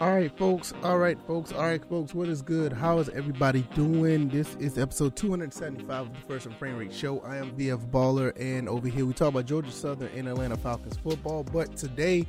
All right, folks. All right, folks. All right, folks. What is good? How is everybody doing? This is episode 275 of the First and Frame Rate Show. I am VF Baller, and over here we talk about Georgia Southern and Atlanta Falcons football. But today,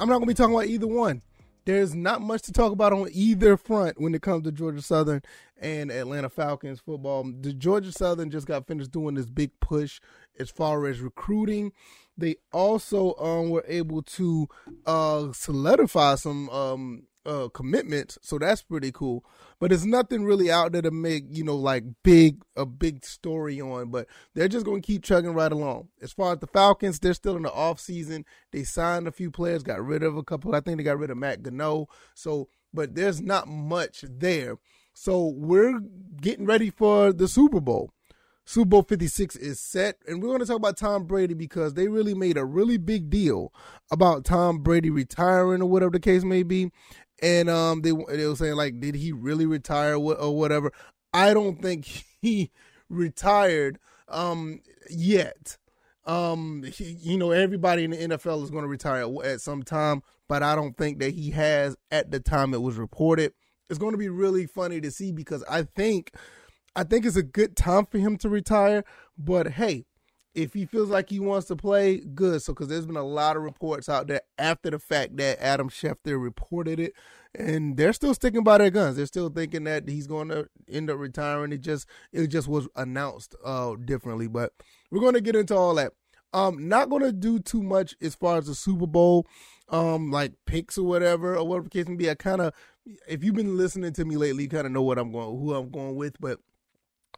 I'm not going to be talking about either one. There's not much to talk about on either front when it comes to Georgia Southern and Atlanta Falcons football. The Georgia Southern just got finished doing this big push as far as recruiting they also um, were able to uh, solidify some um, uh, commitments, so that's pretty cool. But there's nothing really out there to make you know like big a big story on. But they're just going to keep chugging right along. As far as the Falcons, they're still in the off season. They signed a few players, got rid of a couple. I think they got rid of Matt Gono. So, but there's not much there. So we're getting ready for the Super Bowl. Super Bowl 56 is set. And we're going to talk about Tom Brady because they really made a really big deal about Tom Brady retiring or whatever the case may be. And um, they, they were saying, like, did he really retire or whatever? I don't think he retired um, yet. Um, he, you know, everybody in the NFL is going to retire at some time, but I don't think that he has at the time it was reported. It's going to be really funny to see because I think – I think it's a good time for him to retire. But hey, if he feels like he wants to play, good. So, because there's been a lot of reports out there after the fact that Adam Schefter reported it, and they're still sticking by their guns. They're still thinking that he's going to end up retiring. It just it just was announced uh differently, but we're going to get into all that. Um, not going to do too much as far as the Super Bowl, um, like picks or whatever or whatever case may be. I kind of, if you've been listening to me lately, you kind of know what I'm going, who I'm going with, but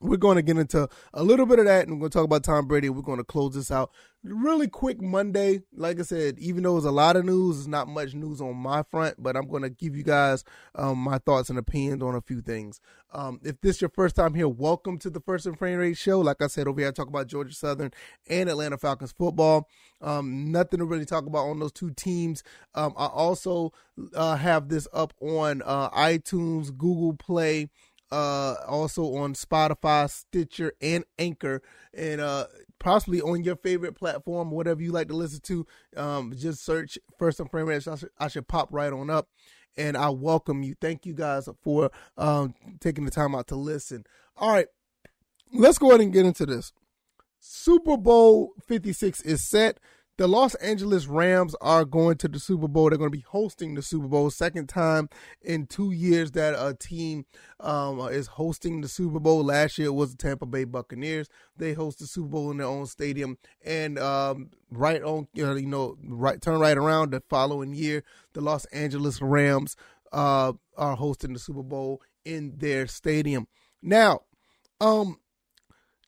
we're going to get into a little bit of that and we're going to talk about Tom Brady. We're going to close this out really quick Monday. Like I said, even though it's a lot of news, there's not much news on my front, but I'm going to give you guys um, my thoughts and opinions on a few things. Um, if this is your first time here, welcome to the First and Frame Rate Show. Like I said, over here I talk about Georgia Southern and Atlanta Falcons football. Um, nothing to really talk about on those two teams. Um, I also uh, have this up on uh, iTunes, Google Play, uh also on Spotify, Stitcher, and Anchor, and uh possibly on your favorite platform, whatever you like to listen to. Um, just search First and Frame should, I should pop right on up, and I welcome you. Thank you guys for um taking the time out to listen. All right, let's go ahead and get into this. Super Bowl 56 is set the Los Angeles Rams are going to the Super Bowl. They're going to be hosting the Super Bowl, second time in two years that a team um, is hosting the Super Bowl. Last year it was the Tampa Bay Buccaneers. They host the Super Bowl in their own stadium, and um, right on, you know, you know, right turn right around the following year, the Los Angeles Rams uh, are hosting the Super Bowl in their stadium. Now, um,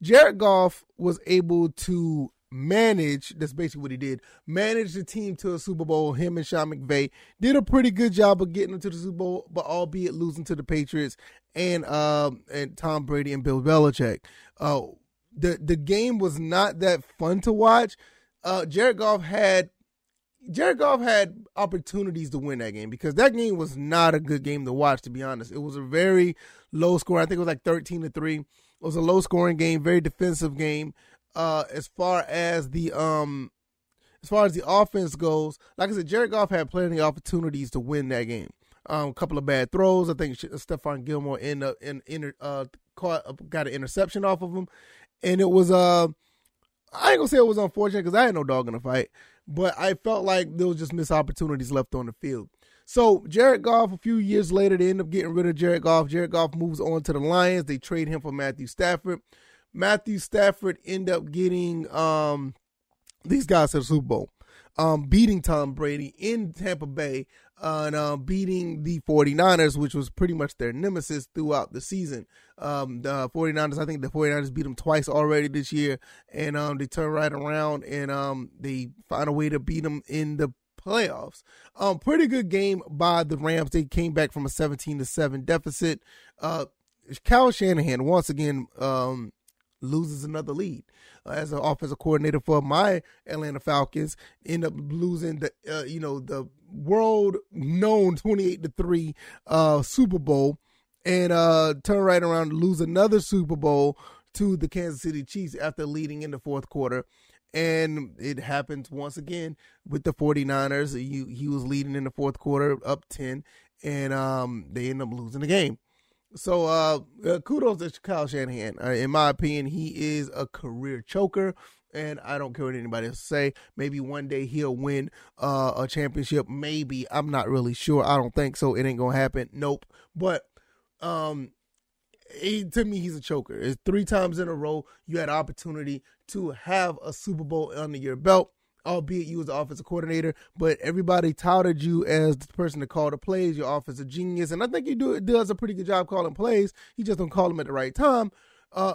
Jared Goff was able to manage that's basically what he did manage the team to a super bowl him and sean mcvay did a pretty good job of getting them to the super bowl but albeit losing to the patriots and um and tom brady and bill belichick uh the the game was not that fun to watch uh jared goff had Jared Goff had opportunities to win that game because that game was not a good game to watch, to be honest. It was a very low score. I think it was like 13 to 3. It was a low scoring game, very defensive game uh, as far as the um, as far as the offense goes, like I said, Jared Goff had plenty of opportunities to win that game. Um, a couple of bad throws. I think Stephon Gilmore in in, in uh caught uh, got an interception off of him, and it was uh I ain't gonna say it was unfortunate because I had no dog in the fight, but I felt like there was just missed opportunities left on the field. So Jared Goff, a few years later, they end up getting rid of Jared Goff. Jared Goff moves on to the Lions. They trade him for Matthew Stafford. Matthew Stafford end up getting um, these guys to the Super Bowl, um, beating Tom Brady in Tampa Bay uh, and uh, beating the 49ers, which was pretty much their nemesis throughout the season. Um, the 49ers, I think the 49ers beat them twice already this year, and um, they turn right around and um, they find a way to beat them in the playoffs. Um, pretty good game by the Rams. They came back from a 17 to 7 deficit. Uh, Kyle Shanahan once again um, loses another lead. Uh, as an offensive coordinator for my Atlanta Falcons, end up losing the uh, you know the world known twenty eight to three uh, Super Bowl, and uh, turn right around lose another Super Bowl to the Kansas City Chiefs after leading in the fourth quarter. And it happens once again with the 49ers. He, he was leading in the fourth quarter up 10, and um, they end up losing the game. So uh, uh, kudos to Kyle Shanahan. Uh, in my opinion, he is a career choker and I don't care what anybody else say. Maybe one day he'll win uh, a championship. Maybe I'm not really sure. I don't think so. It ain't gonna happen. Nope. But um, he, to me, he's a choker. It's three times in a row you had opportunity to have a Super Bowl under your belt, albeit you was the offensive coordinator, but everybody touted you as the person to call the plays, your offensive genius, and I think he do does a pretty good job calling plays. He just don't call them at the right time. Uh,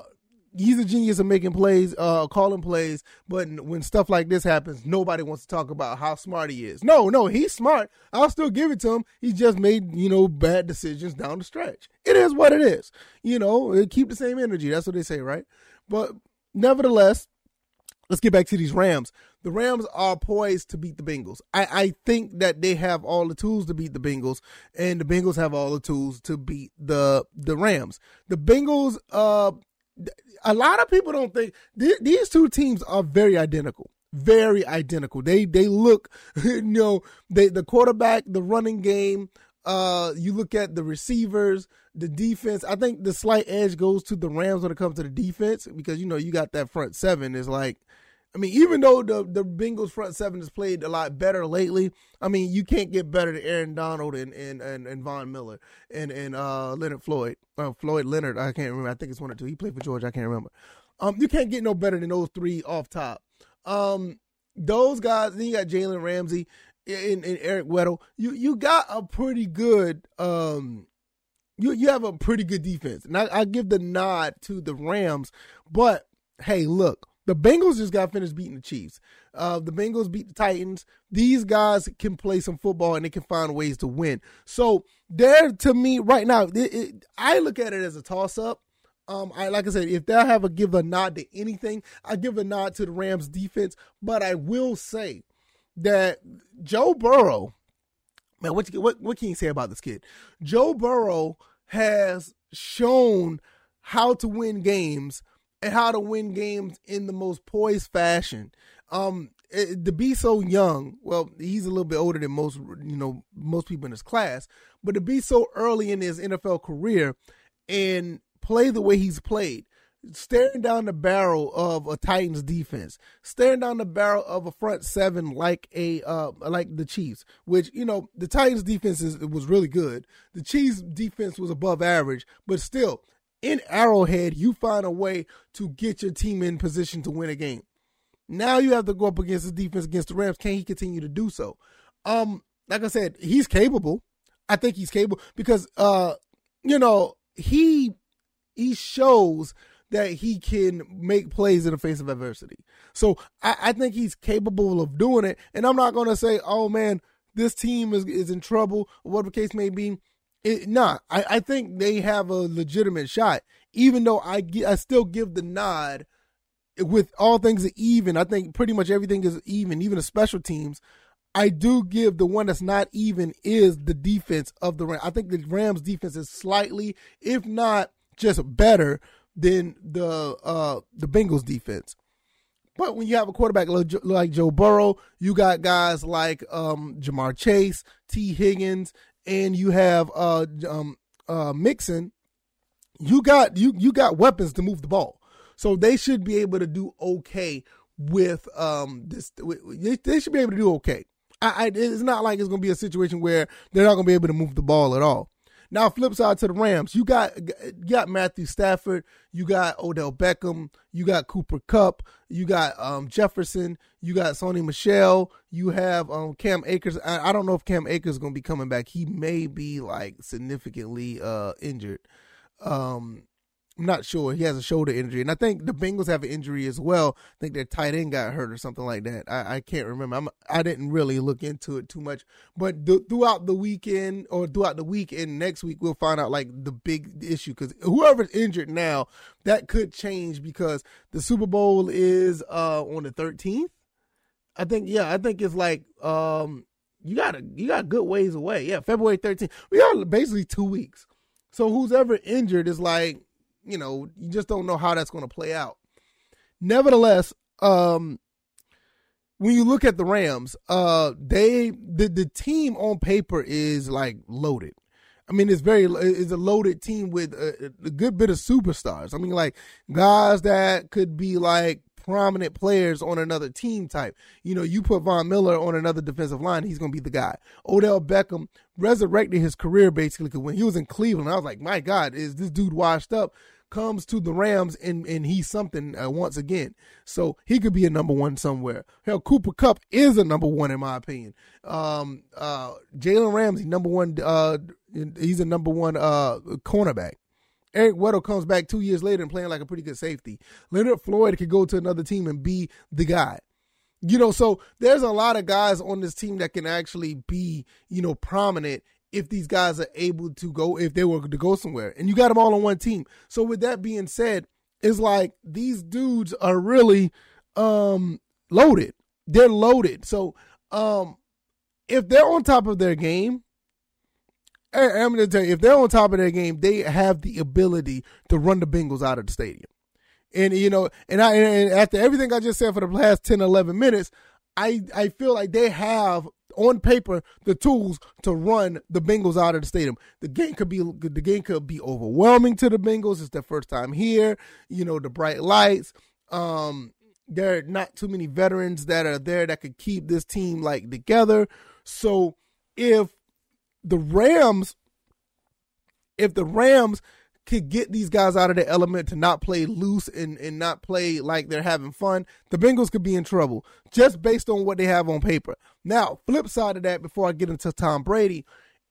he's a genius of making plays, uh, calling plays. But when stuff like this happens, nobody wants to talk about how smart he is. No, no, he's smart. I'll still give it to him. He just made you know bad decisions down the stretch. It is what it is. You know, keep the same energy. That's what they say, right? But nevertheless, let's get back to these Rams. The Rams are poised to beat the Bengals. I, I think that they have all the tools to beat the Bengals, and the Bengals have all the tools to beat the the Rams. The Bengals, uh, a lot of people don't think th- these two teams are very identical very identical they they look you know they the quarterback the running game uh you look at the receivers the defense i think the slight edge goes to the rams when it comes to the defense because you know you got that front seven is like I mean, even though the the Bengals front seven has played a lot better lately, I mean, you can't get better than Aaron Donald and and and, and Von Miller and and uh, Leonard Floyd, uh, Floyd Leonard. I can't remember. I think it's one or two. He played for Georgia. I can't remember. Um, you can't get no better than those three off top. Um, those guys. Then you got Jalen Ramsey and, and Eric Weddle. You you got a pretty good um you you have a pretty good defense. And I, I, give the nod to the Rams, but hey, look, the Bengals just got finished beating the Chiefs. Uh, the Bengals beat the Titans. These guys can play some football and they can find ways to win. So there, to me, right now, it, it, I look at it as a toss up. Um, I like I said, if they have a give a nod to anything, I give a nod to the Rams defense. But I will say that Joe Burrow, man, what what what can you say about this kid? Joe Burrow has shown how to win games and how to win games in the most poised fashion. Um, it, to be so young, well, he's a little bit older than most, you know, most people in his class, but to be so early in his NFL career and play the way he's played, staring down the barrel of a Titans defense, staring down the barrel of a front seven like a uh, like the Chiefs, which you know the Titans defense is, was really good. The Chiefs defense was above average, but still in Arrowhead, you find a way to get your team in position to win a game. Now you have to go up against the defense against the Rams. Can he continue to do so? Um, like I said, he's capable. I think he's capable because uh, you know, he he shows that he can make plays in the face of adversity. So I, I think he's capable of doing it. And I'm not gonna say, oh man, this team is is in trouble, or whatever the case may be. It, nah, I, I think they have a legitimate shot. Even though I I still give the nod with all things even. I think pretty much everything is even, even the special teams. I do give the one that's not even is the defense of the Rams. I think the Rams defense is slightly, if not just better than the uh the Bengals defense. But when you have a quarterback like Joe Burrow, you got guys like um, Ja'Marr Chase, Tee Higgins, and you have uh, um, uh, Mixon, you got you you got weapons to move the ball. So they should be able to do okay with um this. They should be able to do okay. I, I, it's not like it's going to be a situation where they're not going to be able to move the ball at all. Now, flip side to the Rams, you got you got Matthew Stafford, you got Odell Beckham, you got Cooper Kupp, you got um, Jefferson, you got Sony Michel, you have um, Cam Akers. I, I, don't know if Cam Akers is going to be coming back. He may be like significantly uh, injured. Um, I'm not sure. He has a shoulder injury, and I think the Bengals have an injury as well. I think their tight end got hurt or something like that. I, I can't remember. I'm, I did not really look into it too much, but th- throughout the weekend or throughout the week and next week, we'll find out like the big issue because whoever's injured now, that could change because the Super Bowl is uh, on the 13th. I think yeah, I think it's like um, you got you got good ways away. Yeah, February 13th. We got basically two weeks. So who's ever injured is like you know, you just don't know how that's going to play out. Nevertheless, um, when you look at the Rams, uh, they the the team on paper is like loaded. I mean, it's very it's a loaded team with a, a, good bit of superstars. I mean, like guys that could be like prominent players on another team type. You know, you put Von Miller on another defensive line, he's going to be the guy. Odell Beckham resurrected his career basically when he was in Cleveland, I was like, my God, is this dude washed up? Comes to the Rams and and he's something uh, once again. So he could be a number one somewhere. Hell, Cooper Kupp is a number one in my opinion. Um, uh, Jalen Ramsey, number one. Uh, he's a number one uh cornerback. Eric Weddle comes back two years later and playing like a pretty good safety. Leonard Floyd could go to another team and be the guy. You know, so there's a lot of guys on this team that can actually be, you know, prominent if these guys are able to go, if they were to go somewhere. And you got them all on one team. So with that being said, it's like these dudes are really um loaded. They're loaded. So um if they're on top of their game, I'm going to tell you, if they're on top of their game, they have the ability to run the Bengals out of the stadium. And you know, and I and after everything I just said for the last 10, 11 minutes, I I feel like they have on paper the tools to run the Bengals out of the stadium. The game could be the game could be overwhelming to the Bengals. It's their first time here. You know, the bright lights. Um, there are not too many veterans that are there that could keep this team like together. So if the Rams, if the Rams could get these guys out of the element to not play loose and, and not play like they're having fun, the Bengals could be in trouble just based on what they have on paper. Now, flip side of that, before I get into Tom Brady,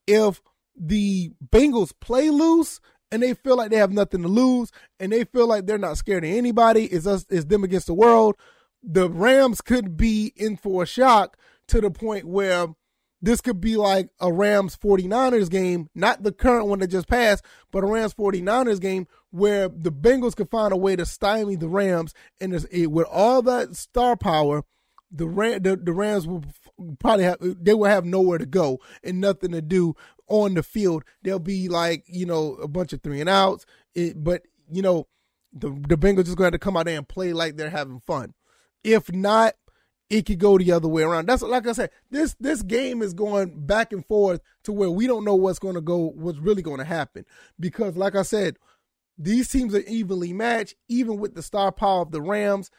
if the Bengals play loose and they feel like they have nothing to lose and they feel like they're not scared of anybody, it's us, it's them against the world. The Rams could be in for a shock to the point where this could be like a Rams 49ers game, not the current one that just passed, but a Rams 49ers game where the Bengals could find a way to stymie the Rams. And with all that star power, the, Ram, the, the Rams will probably have, they will have nowhere to go and nothing to do on the field. There'll be like, you know, a bunch of three and outs. It, but, you know, the, the Bengals just going to come out there and play like they're having fun. If not, it could go the other way around. That's like I said, this this game is going back and forth to where we don't know what's going to go, what's really going to happen. Because like I said, these teams are evenly matched, even with the star power of the Rams.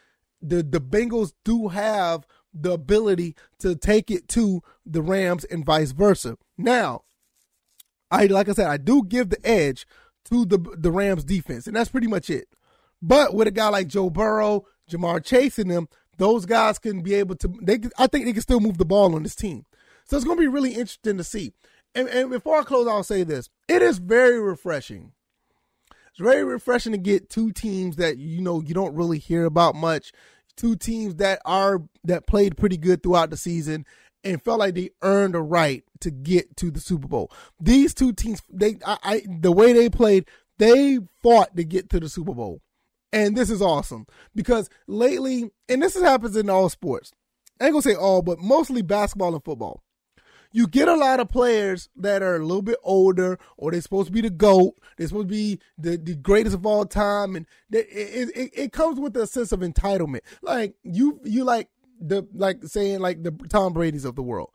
The the Bengals do have the ability to take it to the Rams and vice versa. Now, I like I said, I do give the edge to the the Rams defense, and that's pretty much it. But with a guy like Joe Burrow, Ja'Marr Chase and them, those guys can be able to. They, I think they can still move the ball on this team. So it's going to be really interesting to see. And, and before I close, I'll say this: it is very refreshing. It's very refreshing to get two teams that you know you don't really hear about much. Two teams that are that played pretty good throughout the season and felt like they earned a right to get to the Super Bowl. These two teams, they, I, I the way they played, they fought to get to the Super Bowl. And this is awesome because lately, and this happens in all sports. I ain't gonna say all, but mostly basketball and football. You get a lot of players that are a little bit older, or they're supposed to be the GOAT. They're supposed to be the, the greatest of all time. And they, it, it, it comes with a sense of entitlement. Like you, you like the, like saying like the Tom Brady's of the world.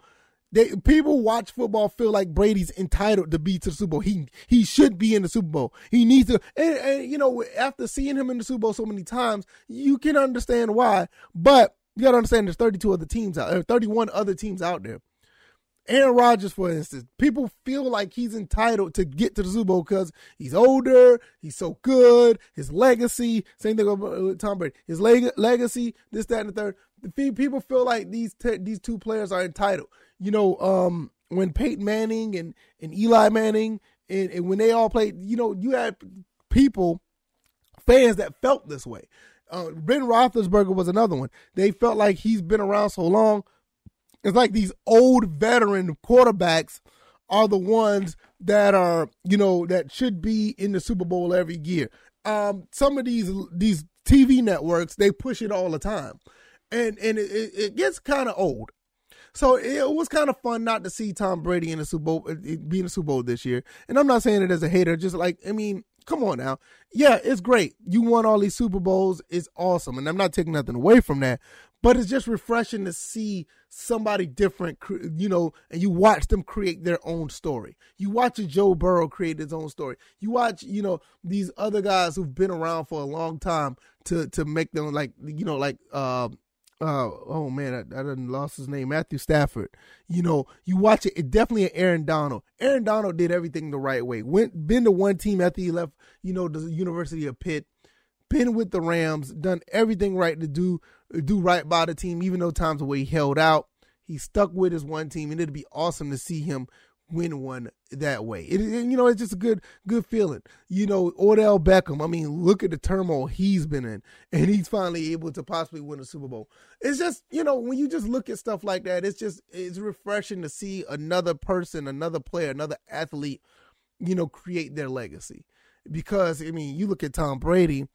They, people watch football feel like Brady's entitled to be to the Super Bowl. He he should be in the Super Bowl. He needs to, and, and you know, after seeing him in the Super Bowl so many times, you can understand why. But you got to understand, there's 32 other teams out, there, 31 other teams out there. Aaron Rodgers, for instance, people feel like he's entitled to get to the Super Bowl because he's older, he's so good, his legacy. Same thing with Tom Brady, his leg- legacy, this, that, and the third. People feel like these te- these two players are entitled you know, um, when Peyton Manning and, and Eli Manning and, and when they all played, you know, you had people, fans that felt this way. Uh, ben Roethlisberger was another one. They felt like he's been around so long. It's like these old veteran quarterbacks are the ones that are, you know, that should be in the Super Bowl every year. Um, some of these these TV networks they push it all the time, and and it, it gets kind of old. So it was kind of fun not to see Tom Brady in the Super Bowl, uh, be in the Super Bowl this year. And I'm not saying it as a hater, just like I mean, come on now. Yeah, it's great. You won all these Super Bowls. It's awesome. And I'm not taking nothing away from that. But it's just refreshing to see somebody different, you know, and you watch them create their own story. You watch a Joe Burrow create his own story. You watch, you know, these other guys who've been around for a long time to to make them like, you know, like uh, uh, oh man, I, I didn't lost his name, Matthew Stafford. You know, you watch it, it definitely an Aaron Donald. Aaron Donald did everything the right way. Went been to one team after he left, you know, the University of Pitt, been with the Rams, done everything right to do do right by the team, even though times where he held out. He stuck with his one team, and it'd be awesome to see him win one that way. It, you know, it's just a good good feeling. You know, Odell Beckham. I mean, look at the turmoil he's been in, and he's finally able to possibly win a Super Bowl. It's just you know when you just look at stuff like that, it's just it's refreshing to see another person, another player, another athlete, you know, create their legacy. Because I mean, you look at Tom Brady.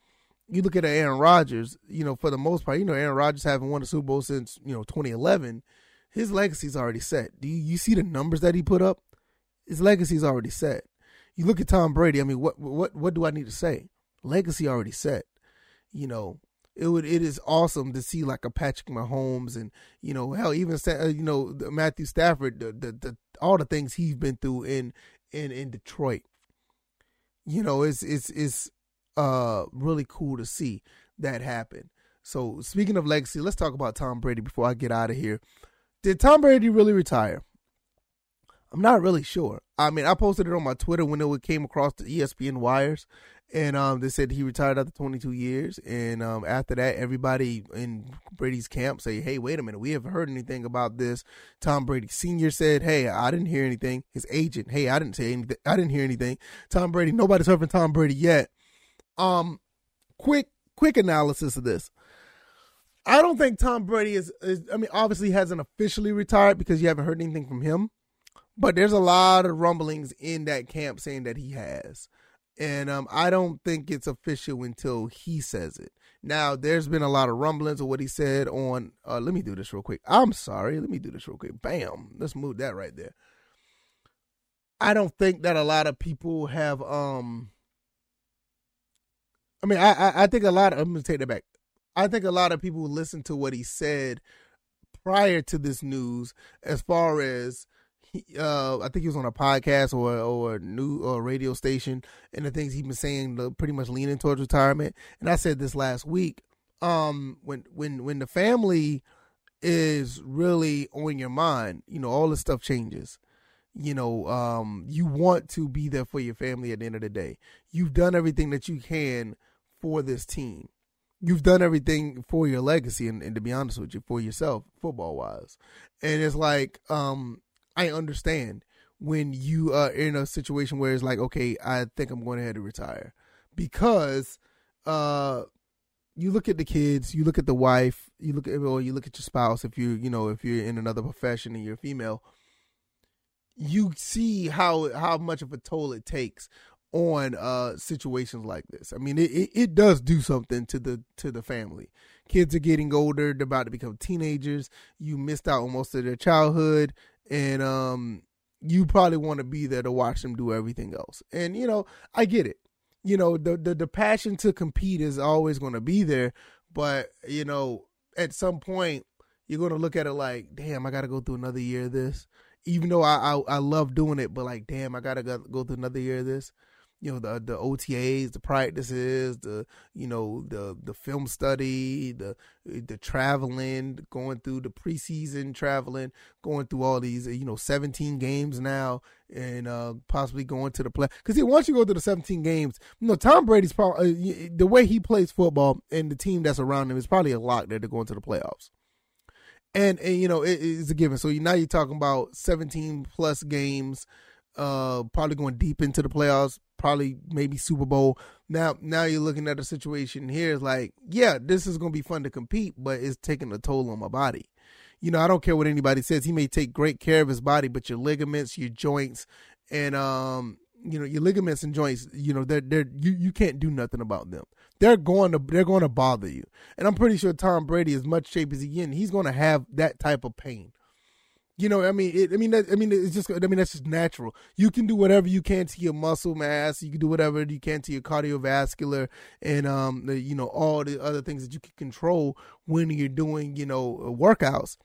You look at Aaron Rodgers, you know, for the most part, you know, Aaron Rodgers haven't won a Super Bowl since, you know, 2011 his legacy's already set. Do you, you see the numbers that he put up? His legacy's already set. You look at Tom Brady. I mean, what what what do I need to say? Legacy already set. You know, it would it is awesome to see like a Patrick Mahomes and you know hell even uh, you know Matthew Stafford the, the, the all the things he's been through in in in Detroit. You know, it's it's it's uh really cool to see that happen. So speaking of legacy, let's talk about Tom Brady before I get out of here. Did Tom Brady really retire? I'm not really sure. I mean, I posted it on my Twitter when it came across the ESPN wires, and um, they said he retired after 22 years. And um, after that, everybody in Brady's camp say, "Hey, wait a minute, we haven't heard anything about this." Tom Brady Senior said, "Hey, I didn't hear anything." His agent, "Hey, I didn't say anything. I didn't hear anything." Tom Brady, nobody's heard from Tom Brady yet. Um, quick, quick analysis of this. I don't think Tom Brady is, is, I mean, obviously hasn't officially retired because you haven't heard anything from him. But there's a lot of rumblings in that camp saying that he has. And um, I don't think it's official until he says it. Now, there's been a lot of rumblings of what he said on. Uh, let me do this real quick. I'm sorry. Let me do this real quick. Bam. Let's move that right there. I don't think that a lot of people have. um I mean, I I, I think a lot. Of, I'm gonna take that back. I think a lot of people listen to what he said prior to this news, as far as he, uh, I think he was on a podcast or or new or radio station, and the things he's been saying, pretty much leaning towards retirement. And I said this last week. Um, when when when the family is really on your mind, you know, all this stuff changes. You know, um, you want to be there for your family at the end of the day. You've done everything that you can for this team you've done everything for your legacy and, and to be honest with you for yourself football wise and it's like um i understand when you are in a situation where it's like okay i think i'm going ahead to retire. Because uh you look at the kids you look at the wife you look at or you look at your spouse if you you know if you're in another profession and you're female you see how how much of a toll it takes on uh, situations like this. I mean, it, it, it, does do something to the to the family. Kids are getting older; they're about to become teenagers. You missed out on most of their childhood, and um, you probably want to be there to watch them do everything else. And you know, I get it. You know, the the, the passion to compete is always going to be there, but you know, at some point, you're going to look at it like, damn, I got to go through another year of this. Even though I, I I love doing it, but like, damn, I gotta go, go through another year of this you know the the OTAs, the practices, the you know the the film study, the the traveling, going through the preseason traveling, going through all these you know 17 games now, and uh, possibly going to the play. Because once you go to the 17 games, you know Tom Brady's probably uh, the way he plays football and the team that's around him is probably a lock that they're going to the playoffs. And, and you know it, it's a given. So now you're talking about 17 plus games uh, probably going deep into the playoffs, probably maybe Super Bowl. Now, now you're looking at a situation here. It's like, yeah, this is to be fun to compete, but it's taking a toll on my body. You know, I don't care what anybody says. He may take great care of his body, but your ligaments, your joints, and um, you know, your ligaments and joints, you know, they're they're you, you can't do nothing about them. They're going to they're going to bother you. And I'm pretty sure Tom Brady, as much shape as he in, he's going to have that type of pain You know, I mean, it, I mean, that, I mean, it's just, I mean, that's just natural. You can do whatever you can to your muscle mass. You can do whatever you can to your cardiovascular and, um, the, you know, all the other things that you can control when you're doing, you know, workouts.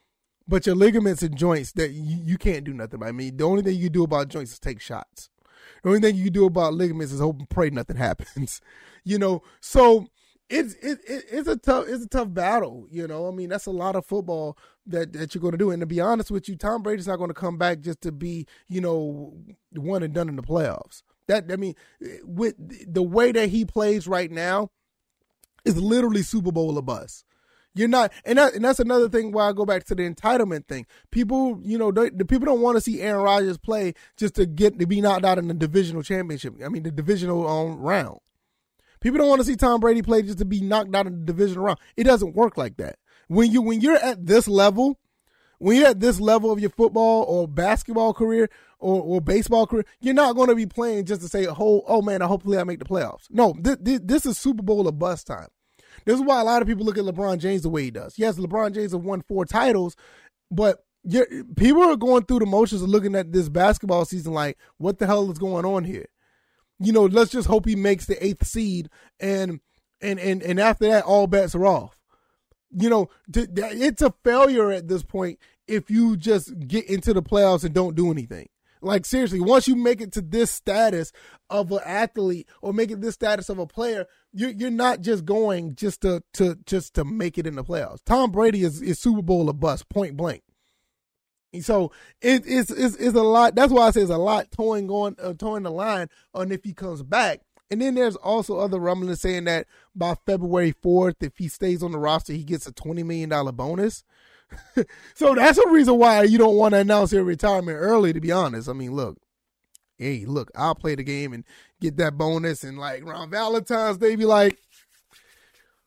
But your ligaments and joints that you, you can't do nothing. About. I mean, the only thing you do about joints is take shots. The only thing you do about ligaments is hope and pray nothing happens. you know, so it's it, it, it's a tough it's a tough battle. You know, I mean that's a lot of football that that you're going to do. And to be honest with you, Tom Brady's not going to come back just to be you know one and done in the playoffs. That I mean, with the way that he plays right now, is literally Super Bowl a bust. You're not, and that, and that's another thing why I go back to the entitlement thing. People, you know, the people don't want to see Aaron Rodgers play just to get to be knocked out in the divisional championship. I mean, the divisional um, round. People don't want to see Tom Brady play just to be knocked out in the divisional round. It doesn't work like that. When you when you're at this level, when you're at this level of your football or basketball career or, or baseball career, you're not going to be playing just to say, "Oh, oh man, I hopefully I make the playoffs." No, this, this, is Super Bowl of bust time. This is why a lot of people look at LeBron James the way he does. Yes, LeBron James has won four titles, but people are going through the motions of looking at this basketball season like, what the hell is going on here? You know, let's just hope he makes the eighth seed, and and and and after that, all bets are off. You know, it's a failure at this point if you just get into the playoffs and don't do anything. Like seriously, once you make it to this status of an athlete or make it this status of a player, you're you're not just going just to to just to make it in the playoffs. Tom Brady is, is Super Bowl a bust, point blank. So it, it's, it's it's a lot. That's why I say it's a lot towing on uh, towing the line on if he comes back. And then there's also other rumblings saying that by February 4th, if he stays on the roster, he gets a $20 million bonus. so that's a reason why you don't want to announce your retirement early, to be honest. I mean, look, hey, look, I'll play the game and get that bonus. And like around Valentine's Day, be like,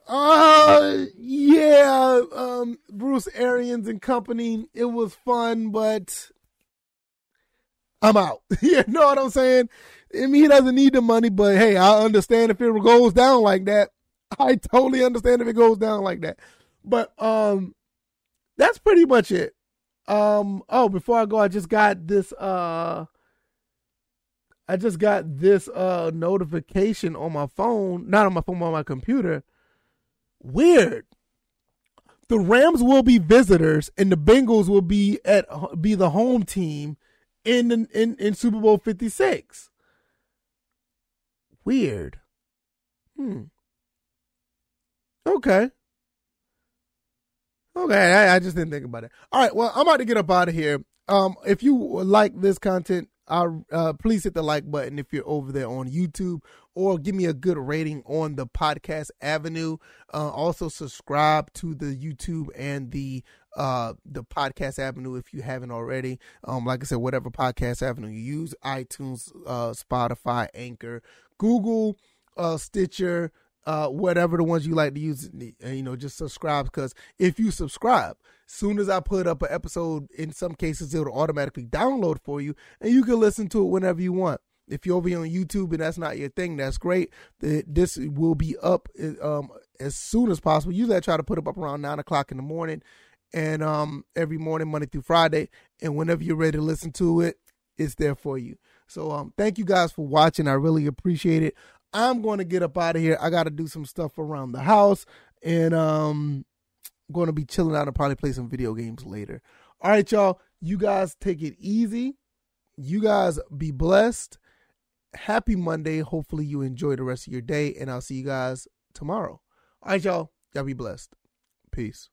uh, yeah, um, Bruce Arians and company, it was fun, but I'm out. you know what I'm saying? I mean, he doesn't need the money, but hey, I understand if it goes down like that. I totally understand if it goes down like that. But um, that's pretty much it. Um, oh, before I go, I just got this uh I just got this uh notification on my phone, not on my phone, on my computer. Weird. The Rams will be visitors, and the Bengals will be at be the home team in in in Super Bowl Fifty Six. Weird. Hmm. Okay. Okay, I, I, just didn't think about it. All right, well, I'm about to get up out of here. Um, if you like this content, uh, please hit the like button if you're over there on YouTube, or give me a good rating on the podcast avenue. Uh, also subscribe to the YouTube and the uh the podcast avenue if you haven't already. Um, like I said, whatever podcast avenue you use, iTunes, uh, Spotify, Anchor, Google, uh, Stitcher uh, whatever the ones you like to use, you know, just subscribe because if you subscribe, soon as I put up an episode, in some cases it'll automatically download for you, and you can listen to it whenever you want. If you're over here on YouTube and that's not your thing, that's great. This will be up um, as soon as possible. Usually I try to put it up around nine o'clock in the morning, and um, every morning, Monday through Friday. And whenever you're ready to listen to it, it's there for you. So um, thank you guys for watching. I really appreciate it. I'm going to get up out of here. I got to do some stuff around the house and um I'm going to be chilling out and probably play some video games later. All right, y'all. You guys take it easy. You guys be blessed. Happy Monday. Hopefully you enjoy the rest of your day and I'll see you guys tomorrow. All right, y'all. Y'all be blessed. Peace.